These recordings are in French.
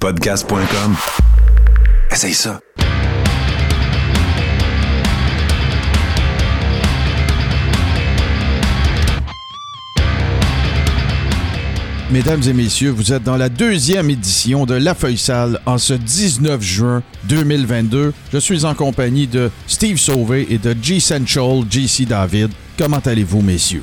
Podcast.com. Essaye ça. Mesdames et messieurs, vous êtes dans la deuxième édition de La Feuille Sale en ce 19 juin 2022. Je suis en compagnie de Steve Sauvé et de G Central, JC David. Comment allez-vous, messieurs?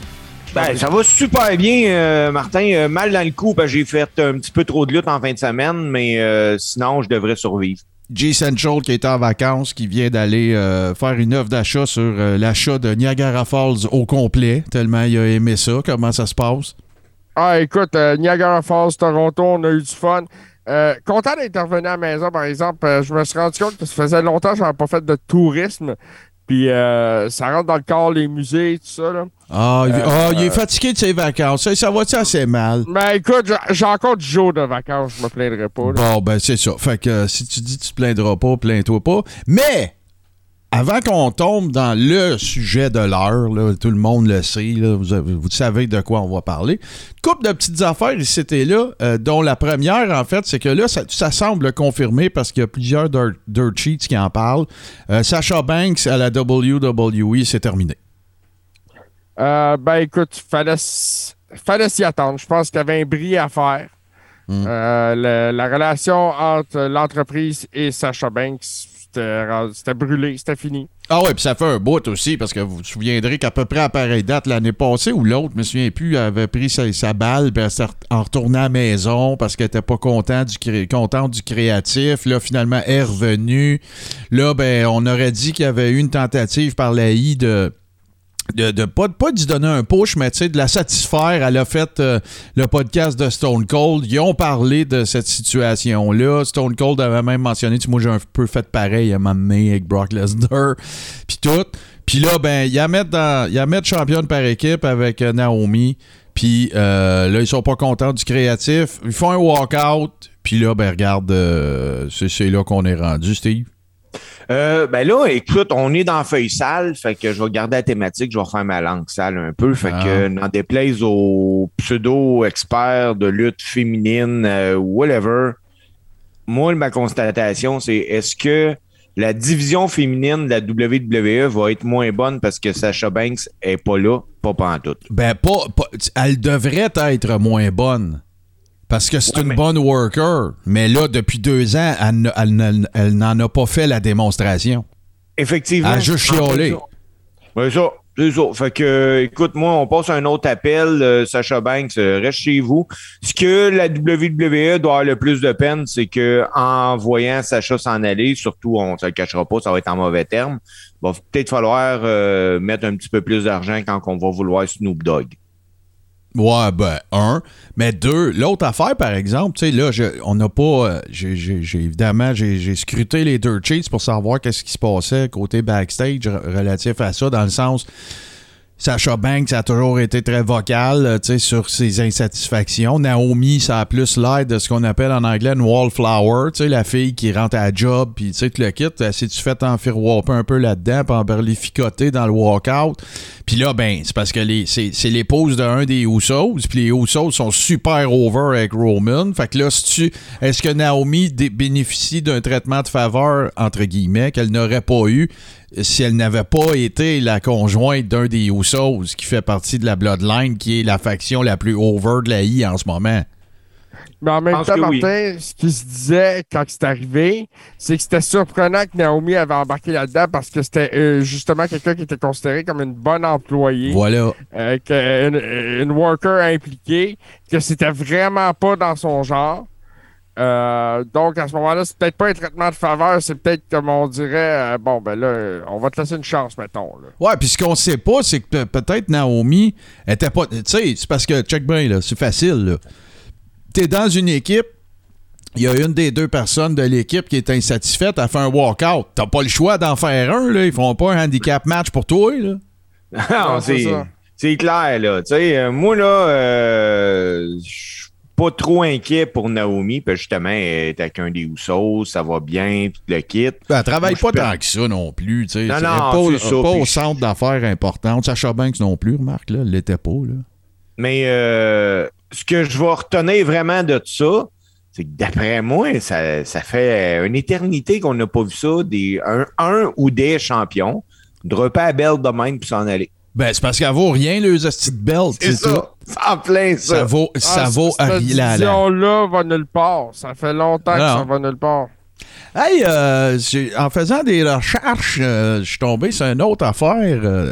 Ben, ça va super bien, euh, Martin. Euh, mal dans le coup, parce que j'ai fait un petit peu trop de lutte en fin de semaine, mais euh, sinon, je devrais survivre. G Central qui est en vacances, qui vient d'aller faire une offre d'achat sur l'achat de Niagara Falls au complet, tellement il a aimé ça. Comment ça se passe? Ah, écoute, Niagara Falls, Toronto, on a eu du fun. content d'intervenir à la maison, par exemple. je me suis rendu compte que ça faisait longtemps que je n'avais pas fait de tourisme. Puis ça rentre dans le corps, les musées, tout ça. Là. Ah, ah, il est fatigué de ses vacances. Ça, ça va-tu assez mal? Ben écoute, j'ai encore du jour de vacances, je me plaindrai pas. Bon, ben c'est ça. Fait que si tu dis que tu te plaindras pas, plains-toi pas. Mais avant qu'on tombe dans le sujet de l'heure, tout le monde le sait, vous, savez de quoi on va parler. Couple de petites affaires ici et là, euh, dont la première, en fait, c'est que là, ça, semble confirmer parce qu'il y a plusieurs dirt, Cheats qui en parlent. Euh, Sasha Banks à la WWE, c'est terminé. Euh, ben écoute, fallait, fallait s'y attendre. Je pense qu'il y avait un bris à faire. Hmm. Euh, la relation entre l'entreprise et Sacha Banks, c'était brûlé, c'était fini. Ah ouais, puis ça fait un bout aussi, parce que vous vous souviendrez qu'à peu près à pareille date, l'année passée ou l'autre, je me souviens plus, avait pris sa, balle, puis en retournant à la maison parce qu'elle était pas du, contente du créatif. Là, finalement, elle est revenue. Là, ben, on aurait dit qu'il y avait eu une tentative par la I de de, pas, pas d'y donner un push, mais de la satisfaire. Elle a fait euh, le podcast de Stone Cold. Ils ont parlé de cette situation-là. Stone Cold avait même mentionné, moi j'ai un peu fait pareil à m'amener avec Brock Lesnar, puis tout. Puis là, ben, il y a mettre dans, championne par équipe avec euh, Naomi. Puis euh, là, ils sont pas contents du créatif. Ils font un walkout. Puis là, ben, regarde, c'est là qu'on est rendu, Steve. Euh, ben là, écoute, on est dans feuille sale, fait que je vais garder la thématique, je vais refaire ma langue sale un peu, fait que ah. n'en déplaise aux pseudo-experts de lutte féminine, euh, whatever, moi, ma constatation, c'est est-ce que la division féminine de la WWE va être moins bonne parce que Sasha Banks est pas là, pas pantoute? Ben, pas, pas, elle devrait être moins bonne. Parce que c'est une bonne worker. Mais là, depuis deux ans, elle, n'en a pas fait la démonstration. Effectivement. Elle a juste chiolé. Oui, ça. C'est ça. Fait que, écoute, moi, on passe à un autre appel. Euh, Sacha Banks, euh, reste chez vous. Ce que la WWE doit avoir le plus de peine, c'est que en voyant Sacha s'en aller, surtout, on ne se le cachera pas, ça va être en mauvais terme, va peut-être falloir euh, mettre un petit peu plus d'argent quand on va vouloir Snoop Dogg. Ouais, ben, un. Mais deux, l'autre affaire, par exemple, tu sais, là, on n'a pas. Euh, j'ai, évidemment, j'ai, scruté les dirt cheats pour savoir qu'est-ce qui se passait côté backstage relatif à ça, dans le sens. Sacha Banks a toujours été très vocal euh, sur ses insatisfactions. Naomi, ça a plus l'air de ce qu'on appelle en anglais une wallflower, la fille qui rentre à la job, puis tu le quitte. Si tu fais t'enfirouaper un peu là-dedans, puis en dans le walkout. Puis là, ben, c'est parce que c'est l'épouse d'un des Usos, puis les Usos sont super over avec Roman. Fait que là, si est-ce que Naomi bénéficie d'un traitement de faveur, entre guillemets, qu'elle n'aurait pas eu? Si elle n'avait pas été la conjointe d'un des Usos qui fait partie de la Bloodline, qui est la faction la plus over de la I en ce moment. Mais en même temps, Martin, ce qui se disait quand c'est arrivé, c'est que c'était surprenant que Naomi avait embarqué là-dedans parce que c'était euh, justement quelqu'un qui était considéré comme une bonne employée. Voilà. Euh, une, worker impliquée, que c'était vraiment pas dans son genre. Euh, donc, à ce moment-là, c'est peut-être pas un traitement de faveur, c'est peut-être comme on dirait, bon, ben là, on va te laisser une chance, mettons. Ouais, puis ce qu'on sait pas, c'est que peut-être Naomi était pas. Tu sais, c'est parce que, check bien, là, c'est facile, là tu dans une équipe, il y a une des deux personnes de l'équipe qui est insatisfaite, elle fait un walkout. T'as pas le choix d'en faire un, là. Ils font pas un handicap match pour toi, là. non, c'est clair, là. Tu sais, euh, moi, là, euh, je suis pas trop inquiet pour Naomi, parce justement, elle est avec un des Usos, ça va bien, tout le kit. Ben, elle travaille pas tant que ça non plus, tu sais. Non, non, pas, ça, pas au centre d'affaires importante. Sacha Banks non plus, remarque, là, elle l'était pas, là. Mais euh, ce que je vais retenir vraiment de ça, D'après moi, ça, ça, fait une éternité qu'on n'a pas vu ça, des, un, ou des champions dropper à belle de même puis s'en aller. Ben, c'est parce qu'elle vaut rien, les hosties de belt. C'est ça. En plein ça. Ça vaut, ça Ah, vaut cette rien. là va nulle part. Ça fait longtemps que ça va nulle part. Hey, euh, en faisant des recherches, euh, je suis tombé sur une autre affaire. euh,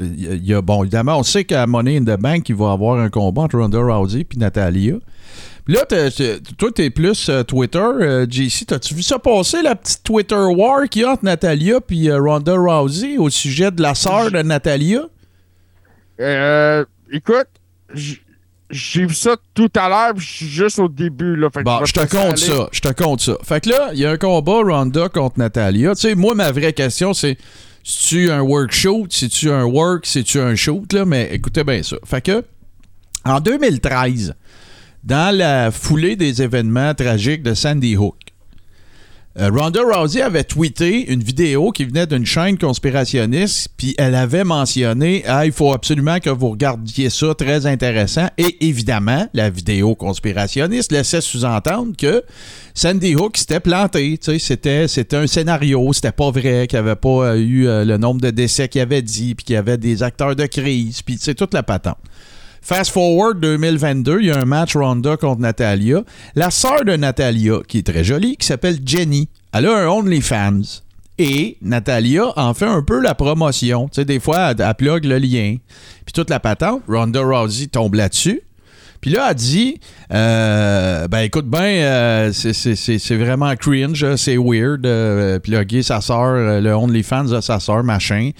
y a, bon, évidemment, on sait qu'à Money in the Bank, il va y avoir un combat entre Ronda Rousey et Natalia. Là, toi, t'es plus euh, Twitter. Euh, JC, t'as-tu vu ça passer, la petite Twitter war qu'il y a entre Natalia et Ronda Rousey au sujet de la sœur de Natalia? Euh, écoute, j- j'ai vu ça tout à l'heure, puis je suis juste au début. Là, Fait que Bon, je te compte aller. ça. Je te compte ça. Fait que là, il y a un combat Ronda contre Natalia. Tu sais, moi, ma vraie question, c'est si tu un work shoot, si tu un work, si tu un shoot, là, mais écoutez bien ça. Fait que, en 2013, dans la foulée des événements tragiques de Sandy Hook, euh, Ronda Rousey avait tweeté une vidéo qui venait d'une chaîne conspirationniste, puis elle avait mentionné ah, il faut absolument que vous regardiez ça, très intéressant. Et évidemment, la vidéo conspirationniste laissait sous-entendre que Sandy Hook s'était planté. C'était un scénario, c'était pas vrai, qu'il n'y avait pas euh, eu euh, le nombre de décès qu'il avait dit, puis qu'il y avait des acteurs de crise, puis c'est toute la patente. Fast forward 2022, il y a un match Ronda contre Natalia. La sœur de Natalia, qui est très jolie, qui s'appelle Jenny, elle a un OnlyFans. Et Natalia en fait un peu la promotion. Tu sais, des fois, elle, elle le lien. Puis toute la patente, Ronda Rousey tombe là-dessus. Puis là, elle dit euh, Ben écoute, ben, euh, c'est- vraiment cringe, euh, c'est weird. Euh, plugger sa soeur, euh, le OnlyFans de sa soeur, machin.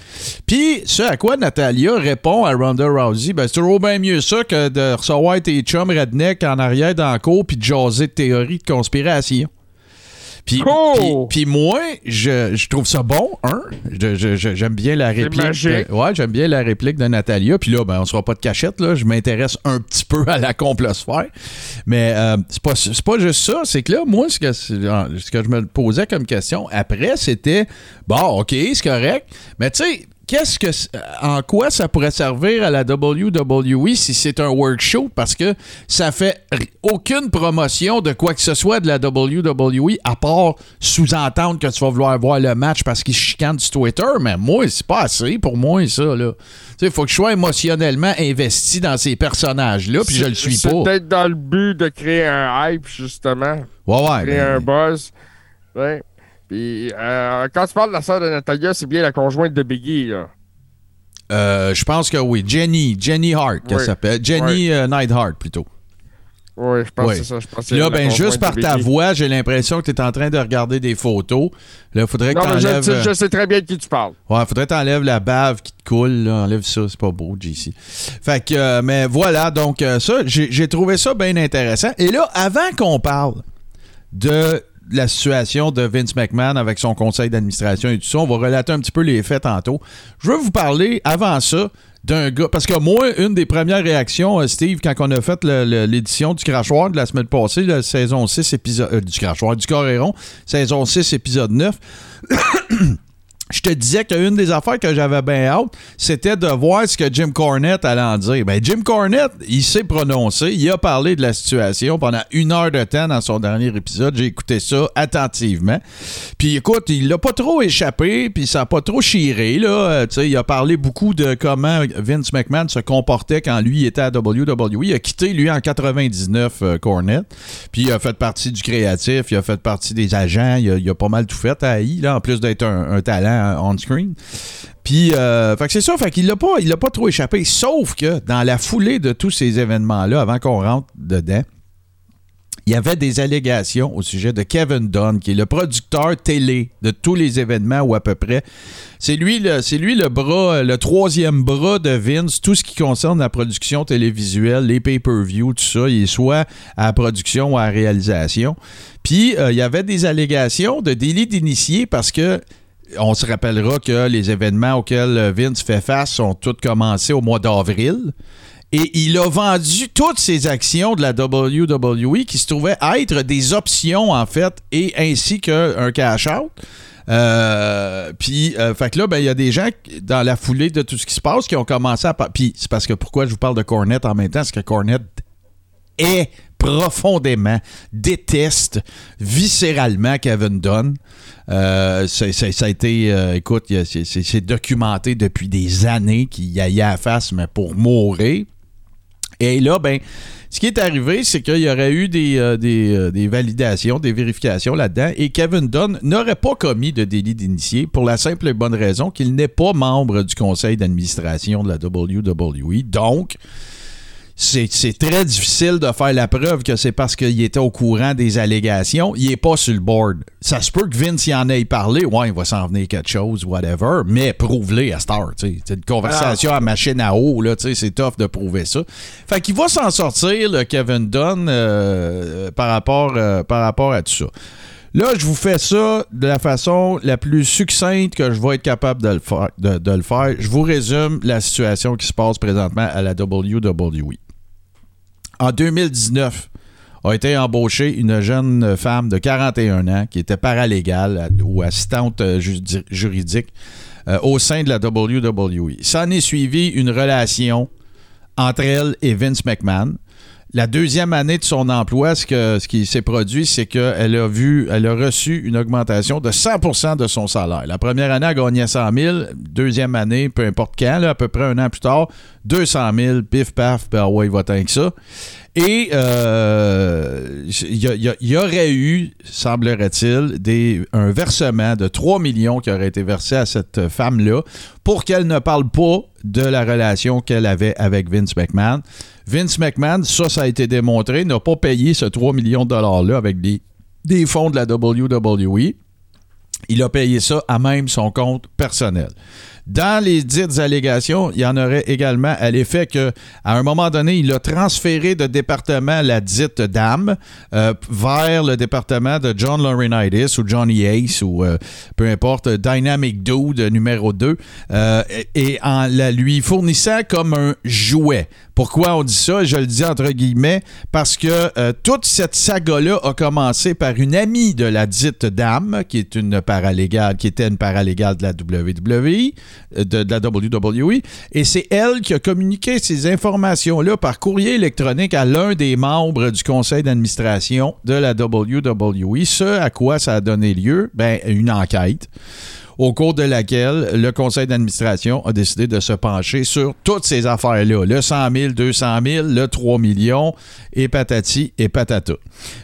Puis ce à quoi Natalia répond à Ronda Rousey Ben c'est toujours bien mieux ça que de recevoir tes chums redneck en arrière dans le cours puis de jaser de théories de conspiration. Puis, puis- puis moi, je, je trouve ça bon, je- J'aime bien la réplique. de- ouais, j'aime bien la réplique de Natalia. Puis là, ben, on sera pas de cachette, là. Je m'intéresse un petit peu à la complosphère. Mais euh, c'est pas, c'est pas juste ça. C'est que là, moi, ce que, ce que je me posais comme question après, c'était bon, OK, c'est correct. Mais tu sais, qu'est-ce que c- en quoi ça pourrait servir à la WWE si c'est un workshop parce que ça fait aucune promotion de quoi que ce soit de la WWE à part sous-entendre que tu vas vouloir voir le match parce qu'ils chicanent sur Twitter mais moi c'est pas assez pour moi ça là tu sais faut que je sois émotionnellement investi dans ces personnages là puis je le suis C'est pas peut-être dans le but de créer un hype, justement. ouais ouais Créer ben, un buzz. Ouais. Puis, euh, quand tu parles de la sœur de Natalia, c'est bien la conjointe de Biggie, là. euh, je pense que oui Jenny Jenny Hart qu'elle Oui. s'appelle Jenny euh, Neidhart plutôt Oui, je pense que c'est ça. Je pense là, ben, juste par ta voix, j'ai l'impression que tu es en train de regarder des photos. Là, faudrait que Non, mais je, je sais très bien de qui tu parles. Ouais, faudrait que t'enlèves la bave qui te coule. Là. Enlève ça, c'est pas beau, JC. Fait que, euh, mais voilà, donc euh, ça, j'ai trouvé ça bien intéressant. Et là, avant qu'on parle de la situation de Vince McMahon avec son conseil d'administration et tout ça, on va relater un petit peu les faits tantôt. Je veux vous parler, avant ça, d'un gars. Parce que moi, une des premières réactions, euh, Steve, quand on a fait l'édition du Crachoir de la semaine passée, la saison 6, épisode. euh, du Crachoir, du Coréron, saison 6, épisode 9, je te disais qu'une des affaires que j'avais bien hâte, c'était de voir ce que Jim Cornette allait en dire. Ben, Jim Cornette, il s'est prononcé, il a parlé de la situation pendant une heure de temps dans son dernier épisode. J'ai écouté ça attentivement. Puis écoute, il l'a pas trop échappé, puis ça a pas trop chiré, là. Euh, il a parlé beaucoup de comment Vince McMahon se comportait quand lui était à WWE. Il a quitté, lui, en 99, euh, Cornette. Puis il a fait partie du créatif, il a fait partie des agents, il a, pas mal tout fait à I, là, en plus d'être un talent on-screen. Puis, euh, fait c'est ça, fait qu'il l'a pas, trop échappé. Sauf que dans la foulée de tous ces événements-là, avant qu'on rentre dedans, il y avait des allégations au sujet de Kevin Dunn, qui est le producteur télé de tous les événements ou à peu près. C'est lui, le, c'est lui le bras, le troisième bras de Vince, tout ce qui concerne la production télévisuelle, les pay-per-view, tout ça. Il est soit à production ou à réalisation. Puis, euh, il y avait des allégations de délit d'initié parce que on se rappellera que les événements auxquels Vince fait face sont tous commencés au mois d'avril. Et il a vendu toutes ses actions de la WWE qui se trouvaient être des options, en fait, et ainsi qu'un cash-out. Euh, puis, euh, fait que là, ben, il y a des gens, dans la foulée de tout ce qui se passe, qui ont commencé à. Puis, c'est parce que pourquoi je vous parle de Cornette en même temps, c'est que Cornette hait profondément, déteste viscéralement Kevin Dunn. Euh, ça, a été, euh, écoute, c'est- documenté depuis des années qu'il y a eu à mais pour mourir. Et là, ben, ce qui est arrivé, c'est qu'il y aurait eu des, des, euh, des validations, des vérifications là-dedans, et Kevin Dunn n'aurait pas commis de délit d'initié pour la simple et bonne raison qu'il n'est pas membre du conseil d'administration de la WWE. Donc, c'est très difficile de faire la preuve que c'est parce qu'il était au courant des allégations. Il est pas sur le board. Ça se peut que Vince y en ait parlé. Ouais, il va s'en venir quelque chose, whatever. Mais prouve-le à Star. C'est une conversation à machine à eau. C'est tough de prouver ça. Fait qu'il va s'en sortir, le Kevin Dunn, euh, par, rapport, euh, par rapport à tout ça. Là, je vous fais ça de la façon la plus succincte que je vais être capable de le faire. de- de le faire. Je vous résume la situation qui se passe présentement à la WWE. En 2019, a été embauchée une jeune femme de 41 ans qui était paralégale ou assistante euh, juridique euh, au sein de la WWE. S'en est suivi une relation entre elle et Vince McMahon. La deuxième année de son emploi, ce, que- ce qui s'est produit, c'est qu'elle a vu, elle a reçu une augmentation de 100% de son salaire. La première année, elle gagnait 100 000. Deuxième année, peu importe quand, à peu près un an plus tard, 200 000, pif paf, ben ouais, il va tant que ça. Et euh, il il y aurait eu, semblerait-il, un versement de 3 millions qui aurait été versé à cette femme-là pour qu'elle ne parle pas de la relation qu'elle avait avec Vince McMahon. Vince McMahon, ça, ça a été démontré, n'a pas payé ce 3 millions de dollars-là avec des fonds de la WWE. Il a payé ça à même son compte personnel. Dans les dites allégations, il y en aurait également à l'effet que, à un moment donné, il a transféré de département la dite dame euh, vers le département de John Laurinaitis ou Johnny Ace ou euh, peu importe, Dynamic Dude numéro 2, euh, et, en la lui fournissant comme un jouet. Pourquoi on dit ça? Je le dis entre guillemets parce que toute cette saga-là a commencé par une amie de la dite dame, qui est une paralégale, qui était une paralégale de la WWE, de, de la WWE, et c'est elle qui a communiqué ces informations-là par courrier électronique à l'un des membres du conseil d'administration de la WWE, ce à quoi ça a donné lieu, ben, une enquête au cours de laquelle le conseil d'administration a décidé de se pencher sur toutes ces affaires-là. Le 100 000, 200 000, le 3 millions, et patati et patata.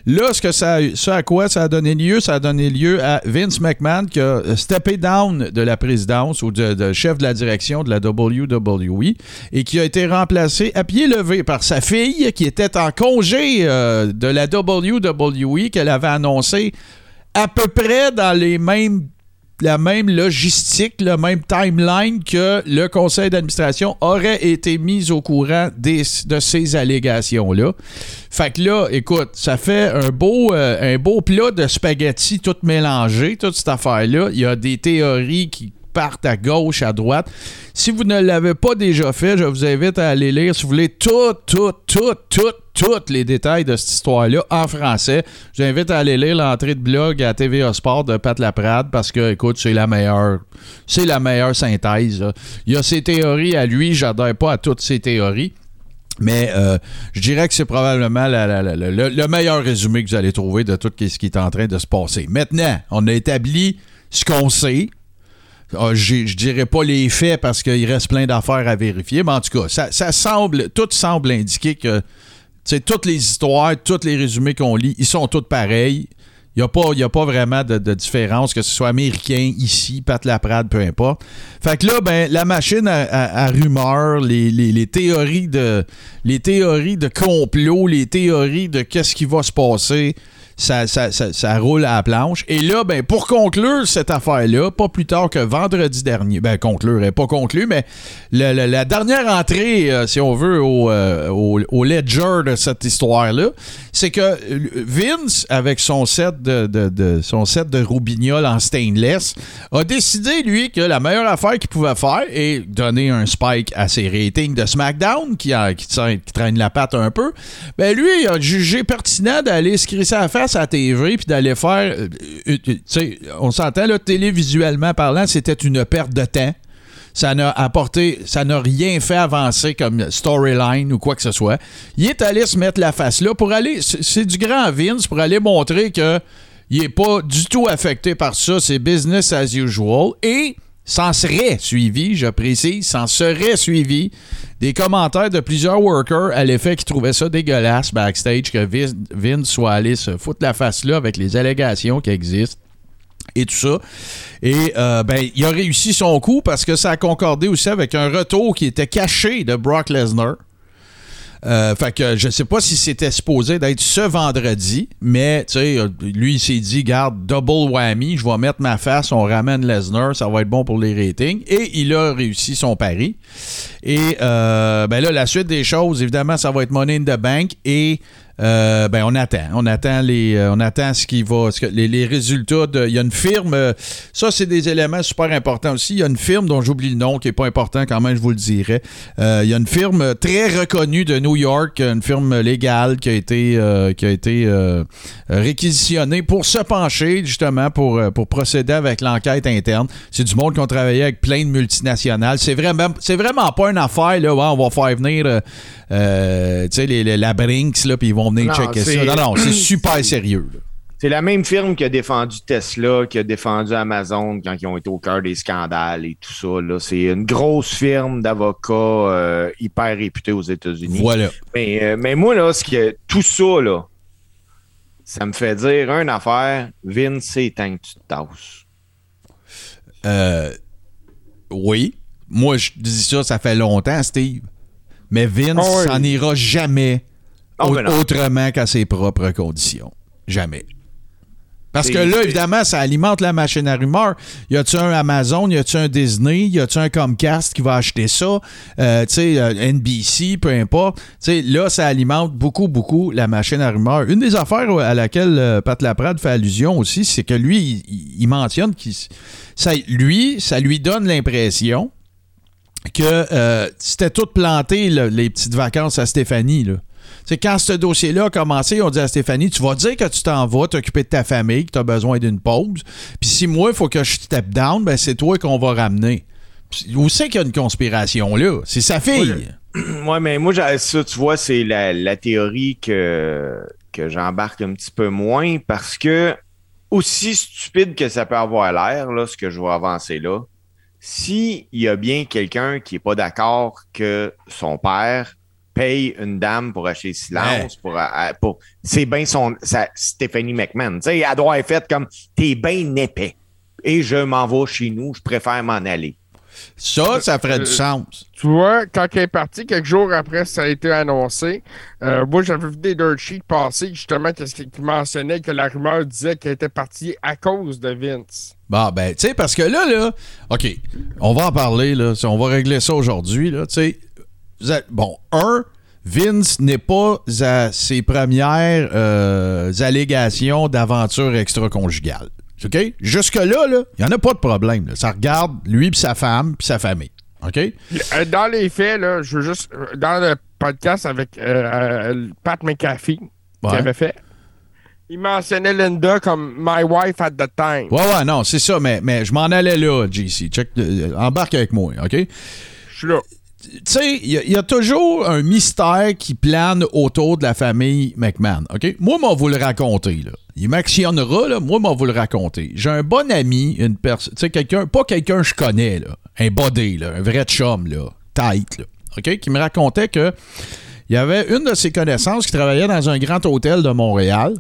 Là, ce, que ça, à quoi ça a donné lieu, ça a donné lieu à Vince McMahon qui a steppé down de la présidence ou de, de chef de la direction de la WWE et qui a été remplacé à pied levé par sa fille qui était en congé euh, de la WWE qu'elle avait annoncé à peu près dans les mêmes la même logistique, le même timeline que le conseil d'administration aurait été mis au courant des- de ces allégations-là. Fait que là, écoute, ça fait un beau, euh, un beau plat de spaghettis tout mélangé, toute cette affaire-là. Il y a des théories qui partent à gauche, à droite. Si vous ne l'avez pas déjà fait, je vous invite à aller lire, si vous voulez, tout, tout, tout, tout, tous les détails de cette histoire-là en français. Je vous invite à aller lire l'entrée de blog à TVA Sport de Pat Laprade parce que, écoute, c'est la meilleure, c'est la meilleure synthèse. Il y a ses théories à lui, j'adhère pas à toutes ses théories. Mais euh, je dirais que c'est probablement le meilleur résumé que vous allez trouver de tout ce qui est en train de se passer. Maintenant, on a établi ce qu'on sait. Ah, je dirais pas les faits parce qu'il reste plein d'affaires à vérifier, mais en tout cas, ça, semble, tout semble indiquer que toutes les histoires, tous les résumés qu'on lit, ils sont tous pareils. Il n'y a, pas- vraiment de, différence, que ce soit américain, ici, Pat Laprade, peu importe. Fait que là, ben, la machine à, à- rumeurs, les théories de les théories de complot, les théories de qu'est-ce qui va se passer, ça, ça, ça- roule à la planche. Et là, ben, pour conclure cette affaire-là, pas plus tard que vendredi dernier, ben, conclure, est pas conclu, mais la dernière entrée, euh, si on veut, au, euh, au, au ledger de cette histoire-là, c'est que euh, Vince, avec son set de, de- son set de roubignoles en stainless, a décidé, lui, que la meilleure affaire qu'il pouvait faire est donner un spike à ses ratings de SmackDown, qui, a- qui traîne la patte un peu. Ben, lui, il a jugé pertinent d'aller se crisser à la face à TV puis d'aller faire. euh, euh, on s'entend, là, télévisuellement parlant, c'était une perte de temps. Ça n'a apporté, ça n'a rien fait avancer comme storyline ou quoi que ce soit. Il est allé se mettre la face là pour aller. C'est du grand Vince pour aller montrer que il est pas du tout affecté par ça. C'est business as usual. Et s'en serait suivi, je précise, s'en serait suivi des commentaires de plusieurs workers à l'effet qu'ils trouvaient ça dégueulasse backstage que Vince soit allé se foutre la face là avec les allégations qui existent et tout ça. Et euh, ben, il a réussi son coup parce que ça a concordé aussi avec un retour qui était caché de Brock Lesnar. Euh, fait que je sais pas si c'était supposé d'être ce vendredi, mais tu sais, lui il s'est dit, garde, double whammy, je vais mettre ma face, on ramène Lesnar, ça va être bon pour les ratings. Et il a réussi son pari. Et euh, ben là, la suite des choses, évidemment, ça va être Money in the Bank et euh, ben on attend. On attend les, euh, on attend ce qui va, ce que, les, résultats. De, il y a une firme, euh, ça c'est des éléments super importants aussi. Il y a une firme dont j'oublie le nom qui est pas important quand même, je vous le dirai. il y a une firme très reconnue de New York, une firme légale qui a été, qui a été réquisitionnée pour se pencher justement pour, pour procéder avec l'enquête interne. C'est du monde qui ont travaillé avec plein de multinationales. C'est vraiment, c'est vraiment pas une affaire là. on va faire venir euh, tu sais, la Brinks, là, puis ils vont venir checker ça. Non, non, c'est super sérieux. C'est la même firme qui a défendu Tesla, qui a défendu Amazon quand ils ont été au cœur des scandales et tout ça. C'est une grosse firme d'avocats euh, hyper réputée aux États-Unis. Voilà. Mais, euh, mais moi, là, ce que, tout ça, là, ça me fait dire une affaire. Vince, c'est temps que tu te tasses. Euh, oui. Moi, je dis ça, ça fait longtemps, Steve. Mais Vince ah s'en ira jamais ah, ben autrement qu'à ses propres conditions. Jamais. Parce que là, évidemment, ça alimente la machine à rumeurs. Y a-tu un Amazon, y a-tu un Disney, y a-tu un Comcast qui va acheter ça, euh, tu sais, euh, NBC, peu importe. Tu sais, là, ça alimente beaucoup, beaucoup la machine à rumeurs. Une des affaires à laquelle euh, Pat Laprade fait allusion aussi, c'est que lui, il, mentionne qu'il, ça, lui, ça lui donne l'impression que euh, c'était tout planté, les petites vacances à Stéphanie. C'est quand ce dossier-là a commencé, on dit à Stéphanie, tu vas dire que tu t'en vas t'occuper de ta famille, que tu as besoin d'une pause. Puis si moi, il faut que je step down, ben c'est toi qu'on va ramener. Où c'est qu'il y a une conspiration là? C'est sa fille. Oui, mais moi, ça, tu vois, c'est la, théorie que, que j'embarque un petit peu moins parce que aussi stupide que ça peut avoir l'air, là, ce que je vais avancer là, s'il y a bien quelqu'un qui n'est pas d'accord que son père paye une dame pour acheter silence, pour, pour c'est bien son Stephanie McMahon. Tu sais, elle doit être faite comme t'es bien épais. Et je m'en vais chez nous, je préfère m'en aller. Ça, ça ferait du euh, sens. Tu vois, quand elle est partie, quelques jours après, ça a été annoncé. Euh, moi, j'avais vu des dirt sheets passer, justement, qu'est-ce qui mentionnait que la rumeur disait qu'elle était partie à cause de Vince. Bon, ben, tu sais, parce que là, là, OK, on va en parler, là. On va régler ça aujourd'hui, là. Tu sais, bon, un, Vince n'est pas à ses premières euh, allégations d'aventure extra-conjugale. OK? Jusque-là, il n'y en a pas de problème. Ça regarde lui et sa femme puis sa famille. OK? Euh, dans les faits, là, je veux juste. Euh, dans le podcast avec euh, Pat McAfee, qui avait fait, il mentionnait Linda comme my wife at the time. Ouais, ouais, non, c'est ça, mais, mais je m'en allais là, JC. Check, embarque avec moi, OK? Je suis là tu sais, il y, a toujours un mystère qui plane autour de la famille McMahon. OK? Moi, moi, vous le raconter. Là. Il m'actionnera, là. Moi, moi, vous le raconter. J'ai un bon ami, une personne. Tu sais, quelqu'un, pas quelqu'un que je connais, là. Un body, là. Un vrai chum, là. Tight, là. Qui me racontait que il y avait une de ses connaissances qui travaillait dans un grand hôtel de Montréal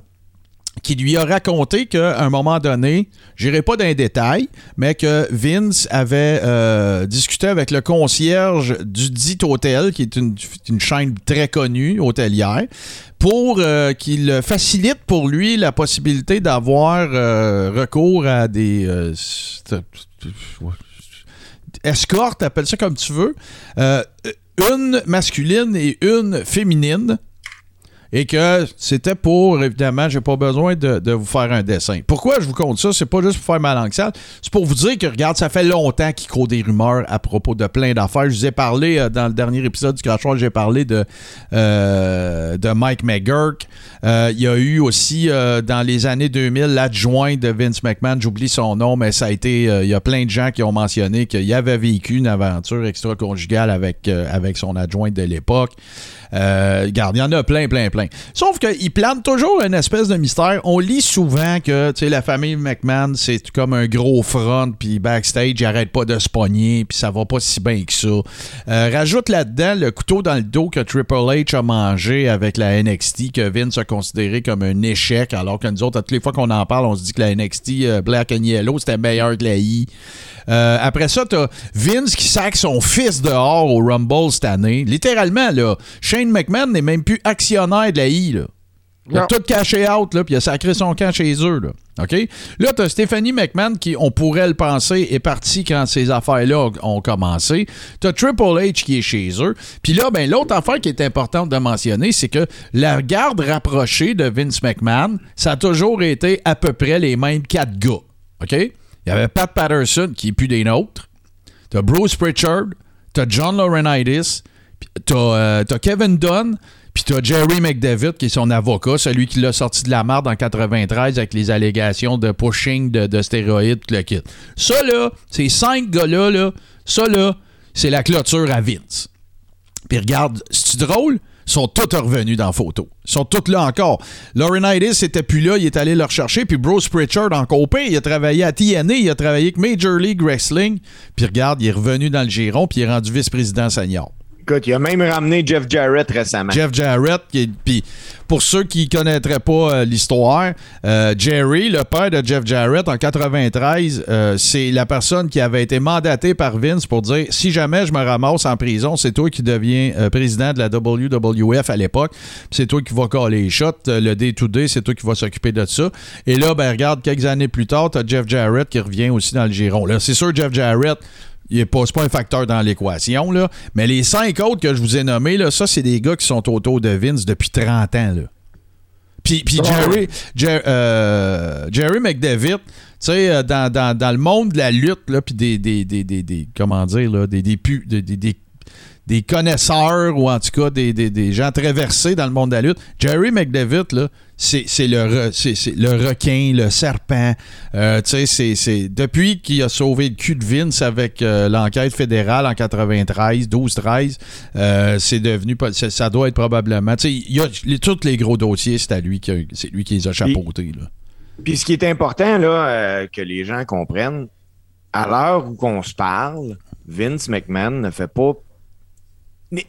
qui lui a raconté qu'à un moment donné, j'irai pas dans les détails, mais que Vince avait euh, discuté avec le concierge du dit hôtel, qui est une, chaîne très connue hôtelière, pour euh, qu'il facilite pour lui la possibilité d'avoir euh, recours à des escortes, appelle ça comme tu veux, une masculine et une féminine et que c'était pour, évidemment, j'ai pas besoin de, vous faire un dessin. Pourquoi je vous compte ça? C'est pas juste pour faire ma langue sale, c'est pour vous dire que, regarde, ça fait longtemps qu'il court des rumeurs à propos de plein d'affaires. Je vous ai parlé, euh, dans le dernier épisode du Crash j'ai parlé de, euh, de Mike McGurk. Euh, il y a eu aussi, dans les années 2000, l'adjoint de Vince McMahon, j'oublie son nom, mais ça a été, il y a plein de gens qui ont mentionné qu'il avait vécu une aventure extra-conjugale avec, avec son adjoint de l'époque. Euh, regarde, il y en a plein, plein, plein. Sauf qu'il plante toujours une espèce de mystère. On lit souvent que la famille McMahon, c'est comme un gros front, puis backstage, il arrête pas de se pogner, puis ça va pas si bien que ça. Euh, rajoute là-dedans le couteau dans le dos que Triple H a mangé avec la NXT, que Vince a considéré comme un échec, alors que nous autres, à toutes les fois qu'on en parle, on se dit que la NXT euh, Black and Yellow, c'était meilleur que la I. Euh, après ça, t'as Vince qui sac son fils dehors au Rumble cette année. Littéralement, là, McMahon n'est même plus actionnaire de la I. Là. Il a tout caché out, là, puis il a sacré son camp chez eux. Là. OK? Là, t'as Stephanie McMahon qui, on pourrait le penser, est partie quand ces affaires-là ont commencé. T'as Triple H qui est chez eux. Puis là, ben, l'autre affaire qui est importante de mentionner, c'est que la garde rapprochée de Vince McMahon, ça a toujours été à peu près les mêmes quatre gars. OK? Il y avait Pat Patterson, qui est plus des nôtres. T'as Bruce Pritchard. T'as John Laurinaitis. T'as as Kevin Dunn. Puis t'as Jerry McDavid, qui est son avocat, celui qui l'a sorti de la merde en 93 avec les allégations de pushing de, stéroïdes, tout le kit. Ça, là, ces cinq gars-là, là, ça, là, c'est la clôture à Vince. Puis regarde, c'est drôle? sont tous revenus dans la photo. Ils sont tous là encore. Laurinaitis était plus là, il est allé le rechercher. Puis Bruce Pritchard, en copé, il a travaillé à TNA, il a travaillé avec Major League Wrestling. Puis regarde, il est revenu dans le giron, puis il est rendu vice-président senior. Écoute, il a même ramené Jeff Jarrett récemment. Jeff Jarrett, puis pour ceux qui ne connaîtraient pas euh, l'histoire, euh, Jerry, le père de Jeff Jarrett, en 93, euh, c'est la personne qui avait été mandatée par Vince pour dire si jamais je me ramasse en prison, c'est toi qui deviens président de la WWF à l'époque, c'est toi qui vas coller les shots, le day-to-day, c'est toi qui vas s'occuper de ça. Et là, ben regarde, quelques années plus tard, tu as Jeff Jarrett qui revient aussi dans le giron. C'est sûr, Jeff Jarrett, il n'est pas, pas, un facteur dans l'équation. Là. Mais les cinq autres que je vous ai nommés, là, ça, c'est des gars qui sont autour de Vince depuis 30 ans. Là. Puis, Jerry, euh, Jerry McDavid, tu sais, euh, dans, dans, dans, le monde de la lutte, là, puis des, des, des, des, comment dire, là, des, des, des, des connaisseurs ou en tout cas des, des, gens très versés dans le monde de la lutte. Jerry McDavid, là, c'est, le, le requin, le serpent. Euh, c'est, depuis qu'il a sauvé le cul de Vince avec euh, l'enquête fédérale en 93, 12-13, euh, c'est devenu. Ça doit être probablement. Il y a tous les gros dossiers, c'est à lui qui, c'est lui qui les a chapeautés. Là. Puis ce qui est important, là, que les gens comprennent, à l'heure où on se parle, Vince McMahon ne fait pas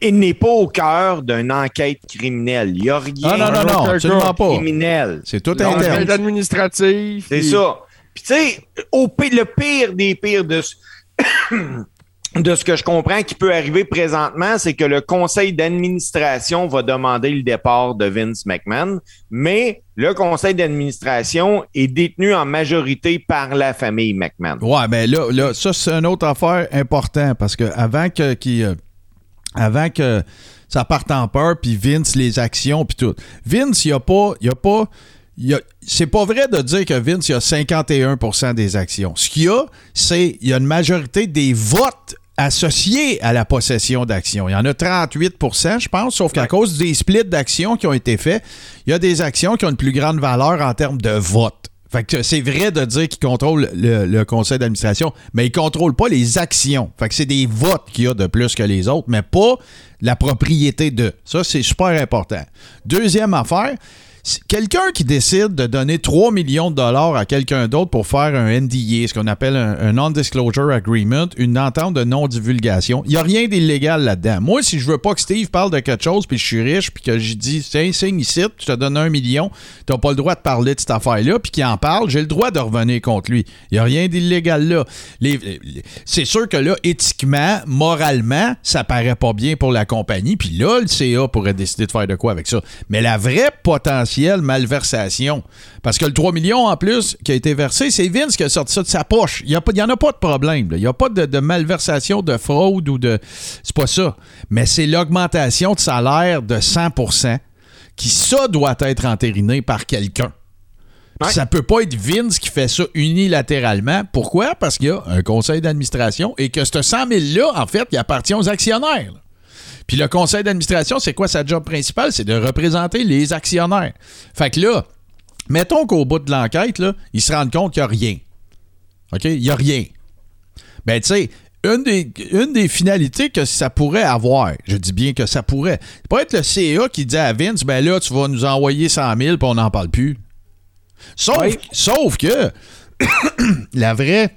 il n'est pas au cœur d'une enquête criminelle. Il n'y a rien ah, non, non, non, absolument pas. criminel. C'est tout interne. administratif. C'est ça. Puis tu sais, le pire des pires de, de ce que je comprends qui peut arriver présentement, c'est que le conseil d'administration va demander le départ de Vince McMahon, mais le conseil d'administration est détenu en majorité par la famille McMahon. Ouais, mais là, là ça, c'est une autre affaire importante parce que avant que, euh, avant que ça parte en peur, puis Vince, les actions, puis tout. Vince, il n'y a pas. Y a pas c'est pas vrai de dire que Vince, il y a 51% des actions. Ce qu'il y a, c'est il y a une majorité des votes associés à la possession d'actions. Il y en a 38% je pense, sauf qu'à cause des splits d'actions qui ont été faits, il y a des actions qui ont une plus grande valeur en termes de vote. Fait que c'est vrai de dire qu'il contrôle le, conseil d'administration, mais il contrôle pas les actions. Fait que c'est des votes qu'il y a de plus que les autres, mais pas la propriété de. Ça, c'est super important. Deuxième affaire, quelqu'un qui décide de donner 3 millions de dollars à quelqu'un d'autre pour faire un NDA, ce qu'on appelle un, Non-Disclosure Agreement, une entente de non-divulgation, il n'y a rien d'illégal là-dedans. Moi, si je veux pas que Steve parle de quelque chose, puis je suis riche, puis que je dis, tiens, signe ici, je te donne un million, tu n'as pas le droit de parler de cette affaire-là, puis qu'il en parle, j'ai le droit de revenir contre lui. Il n'y a rien d'illégal là. c'est sûr que là, éthiquement, moralement, ça paraît pas bien pour la compagnie, puis là, le CA pourrait décider de faire de quoi avec ça. Mais la vraie potentielle malversation. Parce que le 3 millions en plus qui a été versé, c'est Vince qui a sorti ça de sa poche. Il n'y en a pas de problème. Il n'y a pas de, malversation, de fraude ou de. C'est pas ça. Mais c'est l'augmentation de salaire de 100% qui ça doit être entériné par quelqu'un. Ouais. Ça peut pas être Vince qui fait ça unilatéralement. Pourquoi? Parce qu'il y a un conseil d'administration et que ce 100 000-là, en fait, il appartient aux actionnaires. Puis le conseil d'administration, c'est quoi sa job principale? C'est de représenter les actionnaires. Fait que là, mettons qu'au bout de l'enquête, ils se rendent compte qu'il n'y a rien. OK? Il n'y a rien. Ben, tu sais, une des, une des finalités que ça pourrait avoir, je dis bien que ça pourrait, ça pourrait être le CA qui dit à Vince, ben là, tu vas nous envoyer 100 000 puis on n'en parle plus. Sauf, Oui. sauf que la vraie,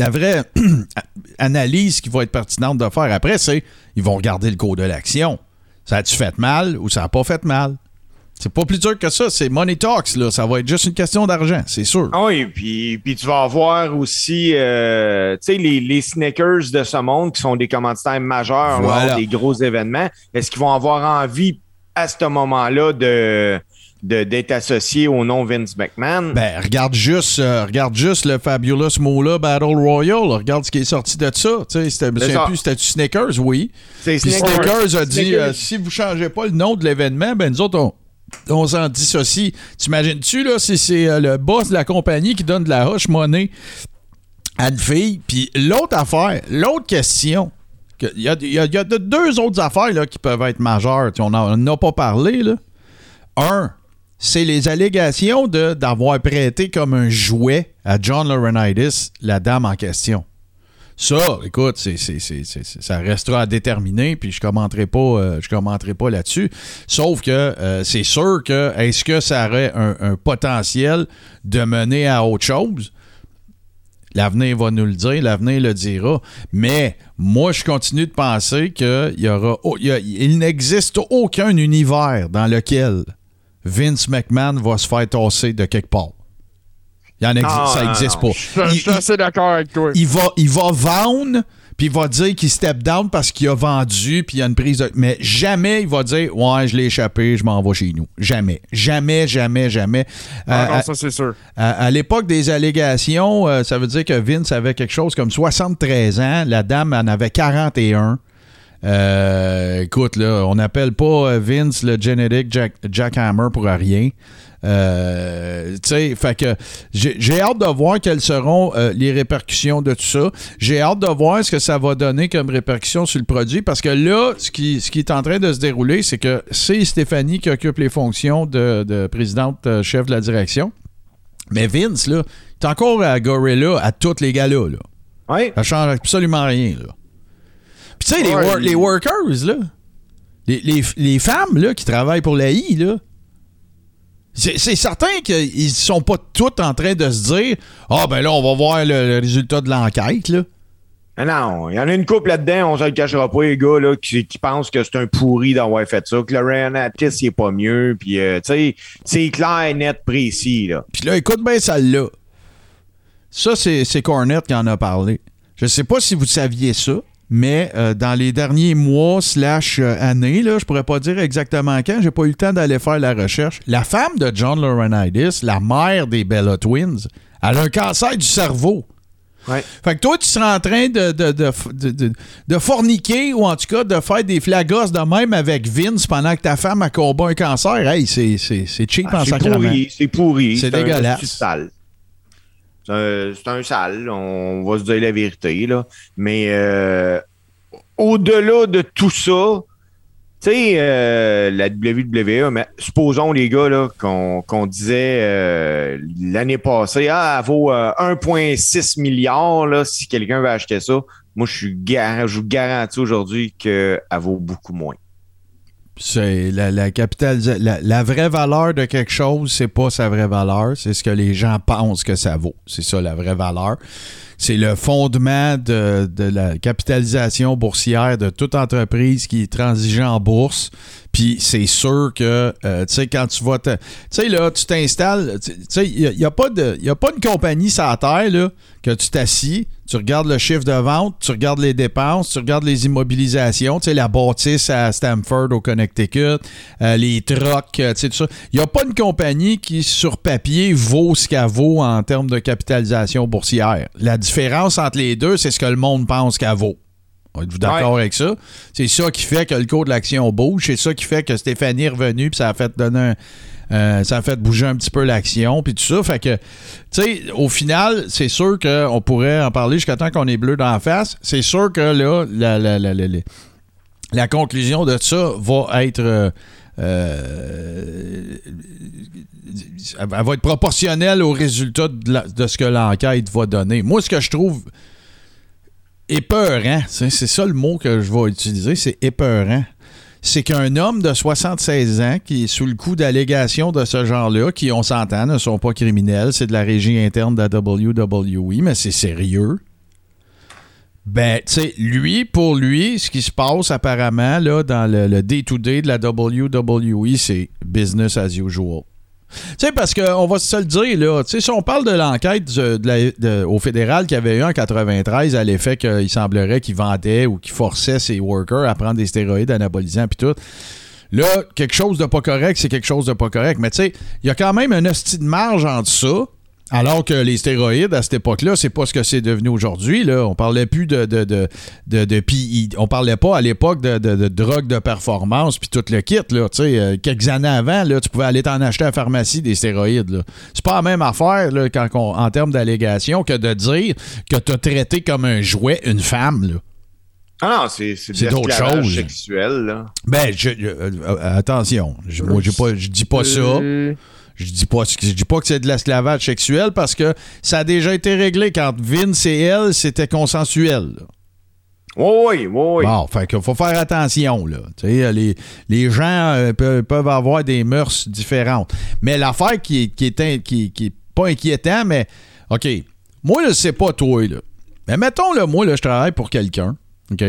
la vraie analyse qui va être pertinente de faire après, c'est ils vont regarder le cours de l'action. Ça a-tu fait mal ou ça n'a pas fait mal? C'est pas plus dur que ça, c'est money talks, là. Ça va être juste une question d'argent, c'est sûr. Ah Oui, puis, puis tu vas avoir aussi, euh, tu sais, les, les sneakers de ce monde qui sont des commanditaires majeurs Voilà. lors des gros événements. Est-ce qu'ils vont avoir envie à ce moment-là de- d'être associés au nom Vince McMahon? Ben, regarde juste, euh, regarde juste le Fabulous Moolah Battle Royale. Regarde ce qui est sorti de ça. Tu sais, c'était, plus, c'était Snickers, oui. Puis Snickers. Snickers a dit, Snickers. euh, si vous changez pas le nom de l'événement, ben nous autres, on, on s'en dissocie. T'imagines-tu, là, si c'est euh, le boss de la compagnie qui donne de la hush money à une fille? Puis l'autre affaire, l'autre question, que- il y a, y a- y deux autres affaires là, qui peuvent être majeures. On n'en a pas parlé, là. Un, c'est les allégations d'avoir prêté comme un jouet à John Laurinaitis, la dame en question. Ça, écoute, ça restera à déterminer, puis je commenterai pas, euh, commenterai pas là-dessus. Sauf que euh, c'est sûr que est-ce que ça aurait un, potentiel de mener à autre chose? L'avenir va nous le dire, l'avenir le dira. Mais moi, je continue de penser qu'il y aura, il n'existe aucun univers dans lequel Vince McMahon va se faire tasser de quelque part. Il en exi- Non, ça n'existe pas. Je suis assez d'accord avec toi. il va, il va vendre, puis il va dire qu'il step down parce qu'il a vendu, puis il y a une prise de... Mais jamais il va dire « Ouais, je l'ai échappé, je m'en vais chez nous. » Jamais. Jamais, jamais, jamais. Ah, Euh, non, ça, c'est sûr. à, à l'époque des allégations, euh, ça veut dire que Vince avait quelque chose comme 73 ans. La dame en avait 41. Euh, écoute, là, on n'appelle pas euh, Vince le Genetic Jack, Jackhammer pour rien. Euh, tu sais, fait que j'ai hâte de voir quelles seront euh, les répercussions de tout ça. J'ai hâte de voir ce que ça va donner comme répercussion sur le produit parce que là, ce qui, ce qui est en train de se dérouler, c'est que c'est Stéphanie qui occupe les fonctions de, de présidente euh, chef de la direction. Mais Vince, là, il est encore à Gorilla à tous les gars-là. Là. Oui. Ça change absolument rien. Là. Puis tu sais, les, wor- workers, là, les, les- les femmes là, qui travaillent pour la I, là, c'est certain qu'ils sont pas tous en train de se dire Ah, ben là, on va voir le, le résultat de l'enquête. là. Non, il y en a une couple là-dedans, on se le cachera pas, les gars, là, qui, qui pensent que c'est un pourri d'avoir fait ça, que le Ryan Attis, il est pas mieux, puis, euh, tu sais, c'est clair, net, précis, là. Puis là, écoute bien celle-là. Ça, c'est c'est Cornette qui en a parlé. Je sais pas si vous saviez ça, mais euh, dans les derniers mois slash euh, années, là, je pourrais pas dire exactement quand, j'ai pas eu le temps d'aller faire la recherche. La femme de John Laurinaitis, la mère des Bella Twins, elle a un cancer du cerveau. Ouais. Fait que toi, tu seras en train de, de, de, de- de- forniquer ou en tout cas de faire des flagosses de même avec Vince pendant que ta femme a combat un cancer. Hey, c'est cheap Ah, en c'est sacrament. pourri, c'est pourri. C'est dégueulasse. C'est sale. C'est un, sale, on va se dire la vérité, là. Mais euh, au-delà de tout ça, tu sais, euh, la WWE, mais supposons les gars qu'on disait euh, l'année passée, ah, elle vaut euh, 1,6 milliard là, si quelqu'un veut acheter ça. Moi, je suis je vous garantis aujourd'hui qu'elle vaut beaucoup moins. C'est la, la capitalisa- la, la vraie valeur de quelque chose, c'est pas sa vraie valeur, c'est ce que les gens pensent que ça vaut. C'est ça la vraie valeur. C'est le fondement de, la capitalisation boursière de toute entreprise qui est en bourse. Puis c'est sûr que, euh, tu sais, quand tu vas. Tu sais, là, tu t'installes... Tu sais, il n'y a, pas de- une compagnie sur la terre, là, que tu t'assis, tu regardes le chiffre de vente, tu regardes les dépenses, tu regardes les immobilisations, tu sais, la bâtisse à Stamford au Connecticut, euh, les trocs, euh, tu sais, tout ça. Il n'y a pas une compagnie qui, sur papier, vaut ce qu'elle vaut en termes de capitalisation boursière. Entre les deux, c'est ce que le monde pense qu'elle vaut. Êtes-vous d'accord avec ça? C'est ça qui fait que le cours de l'action bouge. C'est ça qui fait que Stéphanie est revenue puis ça a fait donner un, ça a fait bouger un petit peu l'action, puis tout ça. Fait que, tu sais, au final, c'est sûr qu'on pourrait en parler jusqu'à temps qu'on est bleu dans la face. C'est sûr que là, la, la, la, la, conclusion de ça va être. Euh, euh, elle va être proportionnelle au résultat de, ce que l'enquête va donner. Moi, ce que je trouve épeurant, c'est ça le mot que je vais utiliser, c'est épeurant. C'est qu'un homme de 76 ans qui est sous le coup d'allégations de ce genre-là, qui, on s'entend, ne sont pas criminels, c'est de la régie interne de la WWE, mais c'est sérieux. Ben, tu sais, lui, pour lui, ce qui se passe apparemment là, dans le day-to-day de la WWE, c'est business as usual. Tu sais, parce qu'on va se le dire, là, tu sais, si on parle de l'enquête au fédéral qu'il y avait eu en 93 à l'effet qu'il semblerait qu'il vendait ou qu'il forçait ses workers à prendre des stéroïdes anabolisants puis tout. Là, quelque chose de pas correct, c'est quelque chose de pas correct. Mais tu sais, il y a quand même un hostie de marge entre ça alors que les stéroïdes, à cette époque-là, c'est pas ce que c'est devenu aujourd'hui. Là. On parlait plus de, de, de, de, On parlait pas à l'époque de, de, drogue de performance puis tout le kit. Là. Euh, quelques années avant, là, tu pouvais aller t'en acheter à la pharmacie des stéroïdes. C'est pas la même affaire là, quand en termes d'allégation que de dire que tu as traité comme un jouet une femme. Là. Ah non, c'est, c'est, d'autres choses. sexuel, là. Ben, je, euh, euh, attention, je, moi, pas, je dis pas ça. Je dis pas, je dis pas que c'est de l'esclavage sexuel parce que ça a déjà été réglé quand Vince et elle, c'était consensuel. Oui, oui, oui. Bon, fait qu'il faut faire attention, là. les, les gens euh, peuvent, avoir des mœurs différentes. Mais l'affaire qui, qui, est, qui, qui est pas inquiétant, mais OK. Moi, là, c'est pas toi, là. Mais mettons, là, moi, là, je travaille pour quelqu'un. OK?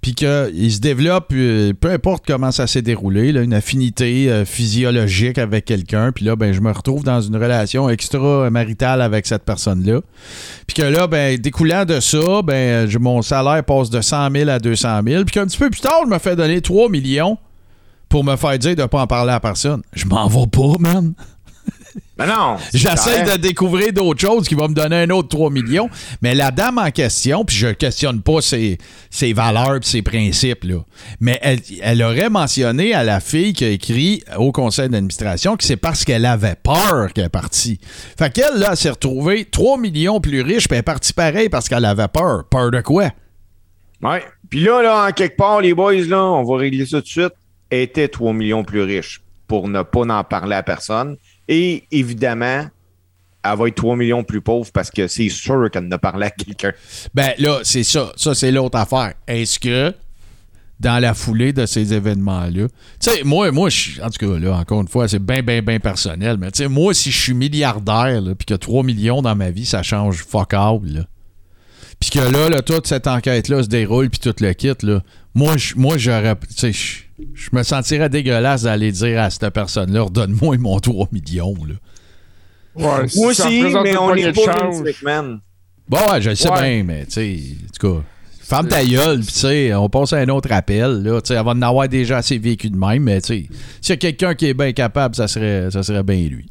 Puis qu'il se développe, euh, peu importe comment ça s'est déroulé, une affinité euh, physiologique avec quelqu'un, puis là, ben, je me retrouve dans une relation extra-maritale avec cette personne-là. Puis que là, ben, découlant de ça, ben, mon salaire passe de 100 000 à 200 000, puis qu'un petit peu plus tard, je me fais donner 3 millions pour me faire dire de ne pas en parler à personne. Je m'en vais pas, man. Ben non. J'essaie de découvrir d'autres choses qui vont me donner un autre 3 millions. Mais la dame en question, puis je questionne pas ses, ses valeurs et ses principes, là. Mais elle, elle, aurait mentionné à la fille qui a écrit au conseil d'administration que c'est parce qu'elle avait peur qu'elle est partie. Fait qu'elle, là, s'est retrouvée 3 millions plus riche, puis elle est partie pareil parce qu'elle avait peur. Peur de quoi? Ouais. Puis là, là, en quelque part, les boys, là, on va régler ça tout de suite, était 3 millions plus riche pour ne pas en parler à personne. Et évidemment, elle va être 3 millions plus pauvre parce que c'est sûr qu'elle ne parlé à quelqu'un. Ben là, c'est ça. Ça, c'est l'autre affaire. Est-ce que dans la foulée de ces événements-là. Tu sais, moi, moi en tout cas, là, encore une fois, c'est bien, bien, bien personnel, mais tu sais, moi, si je suis milliardaire, puis que 3 millions dans ma vie, ça change fuck all, Puis que là, là, toute cette enquête-là se déroule, puis tout le kit, là, moi, moi j'aurais, tu sais, je me sentirais dégueulasse d'aller dire à cette personne-là, redonne-moi mon 3 millions. Là. Ouais, Moi aussi, mais on n'est pas McMahon. Bon, ouais, je le sais bien, mais tu sais, en tout cas, femme ta gueule, tu sais, on passe à un autre appel, là, tu sais, avant d'en avoir déjà assez vécu de même, mais tu sais, s'il y a quelqu'un qui est bien capable, ça serait, ça serait bien lui.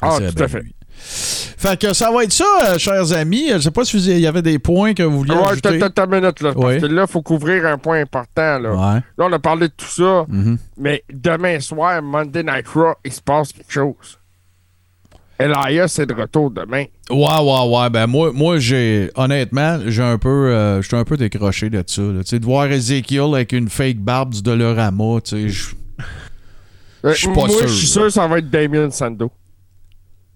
ah, tout à fait. Fait que ça va être ça, euh, chers amis. Je sais pas s'il y avait des points que vous vouliez ouais, ajouter. Ouais, minute, là. Parce que là, il faut couvrir un point important, là. On a parlé de tout ça. Mm-hmm. Mais demain soir, Monday Night Raw, il se passe quelque chose. Elias c'est de retour demain. Ouais, ouais, ouais. Ben moi, moi j'ai honnêtement, j'ai un peu. Euh, je suis un peu décroché de ça. De voir Ezekiel avec une fake barbe du Dolorama, tu sais, je. Euh, suis pas sûr. Moi, je suis sûr que ça va être Damien Sando.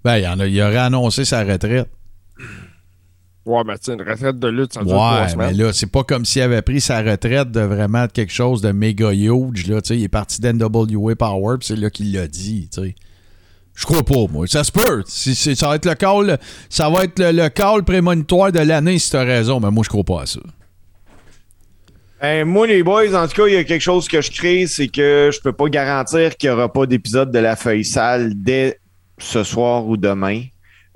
Ben, il, en a, il aurait annoncé sa retraite. Ouais, mais tu une retraite de lutte, ça dure ouais, mais là, c'est pas comme s'il avait pris sa retraite de vraiment quelque chose de méga huge. Là, il est parti d'NWA Power, puis c'est là qu'il l'a dit. sais. Je crois pas, moi. Ça se peut. ça va être le call, ça va être le, call prémonitoire de l'année si t'as raison, mais moi, je crois pas à ça. Ben, moi, les boys, en tout cas, il y a quelque chose que je crée, c'est que je peux pas garantir qu'il y aura pas d'épisode de la feuille sale dès ce soir ou demain.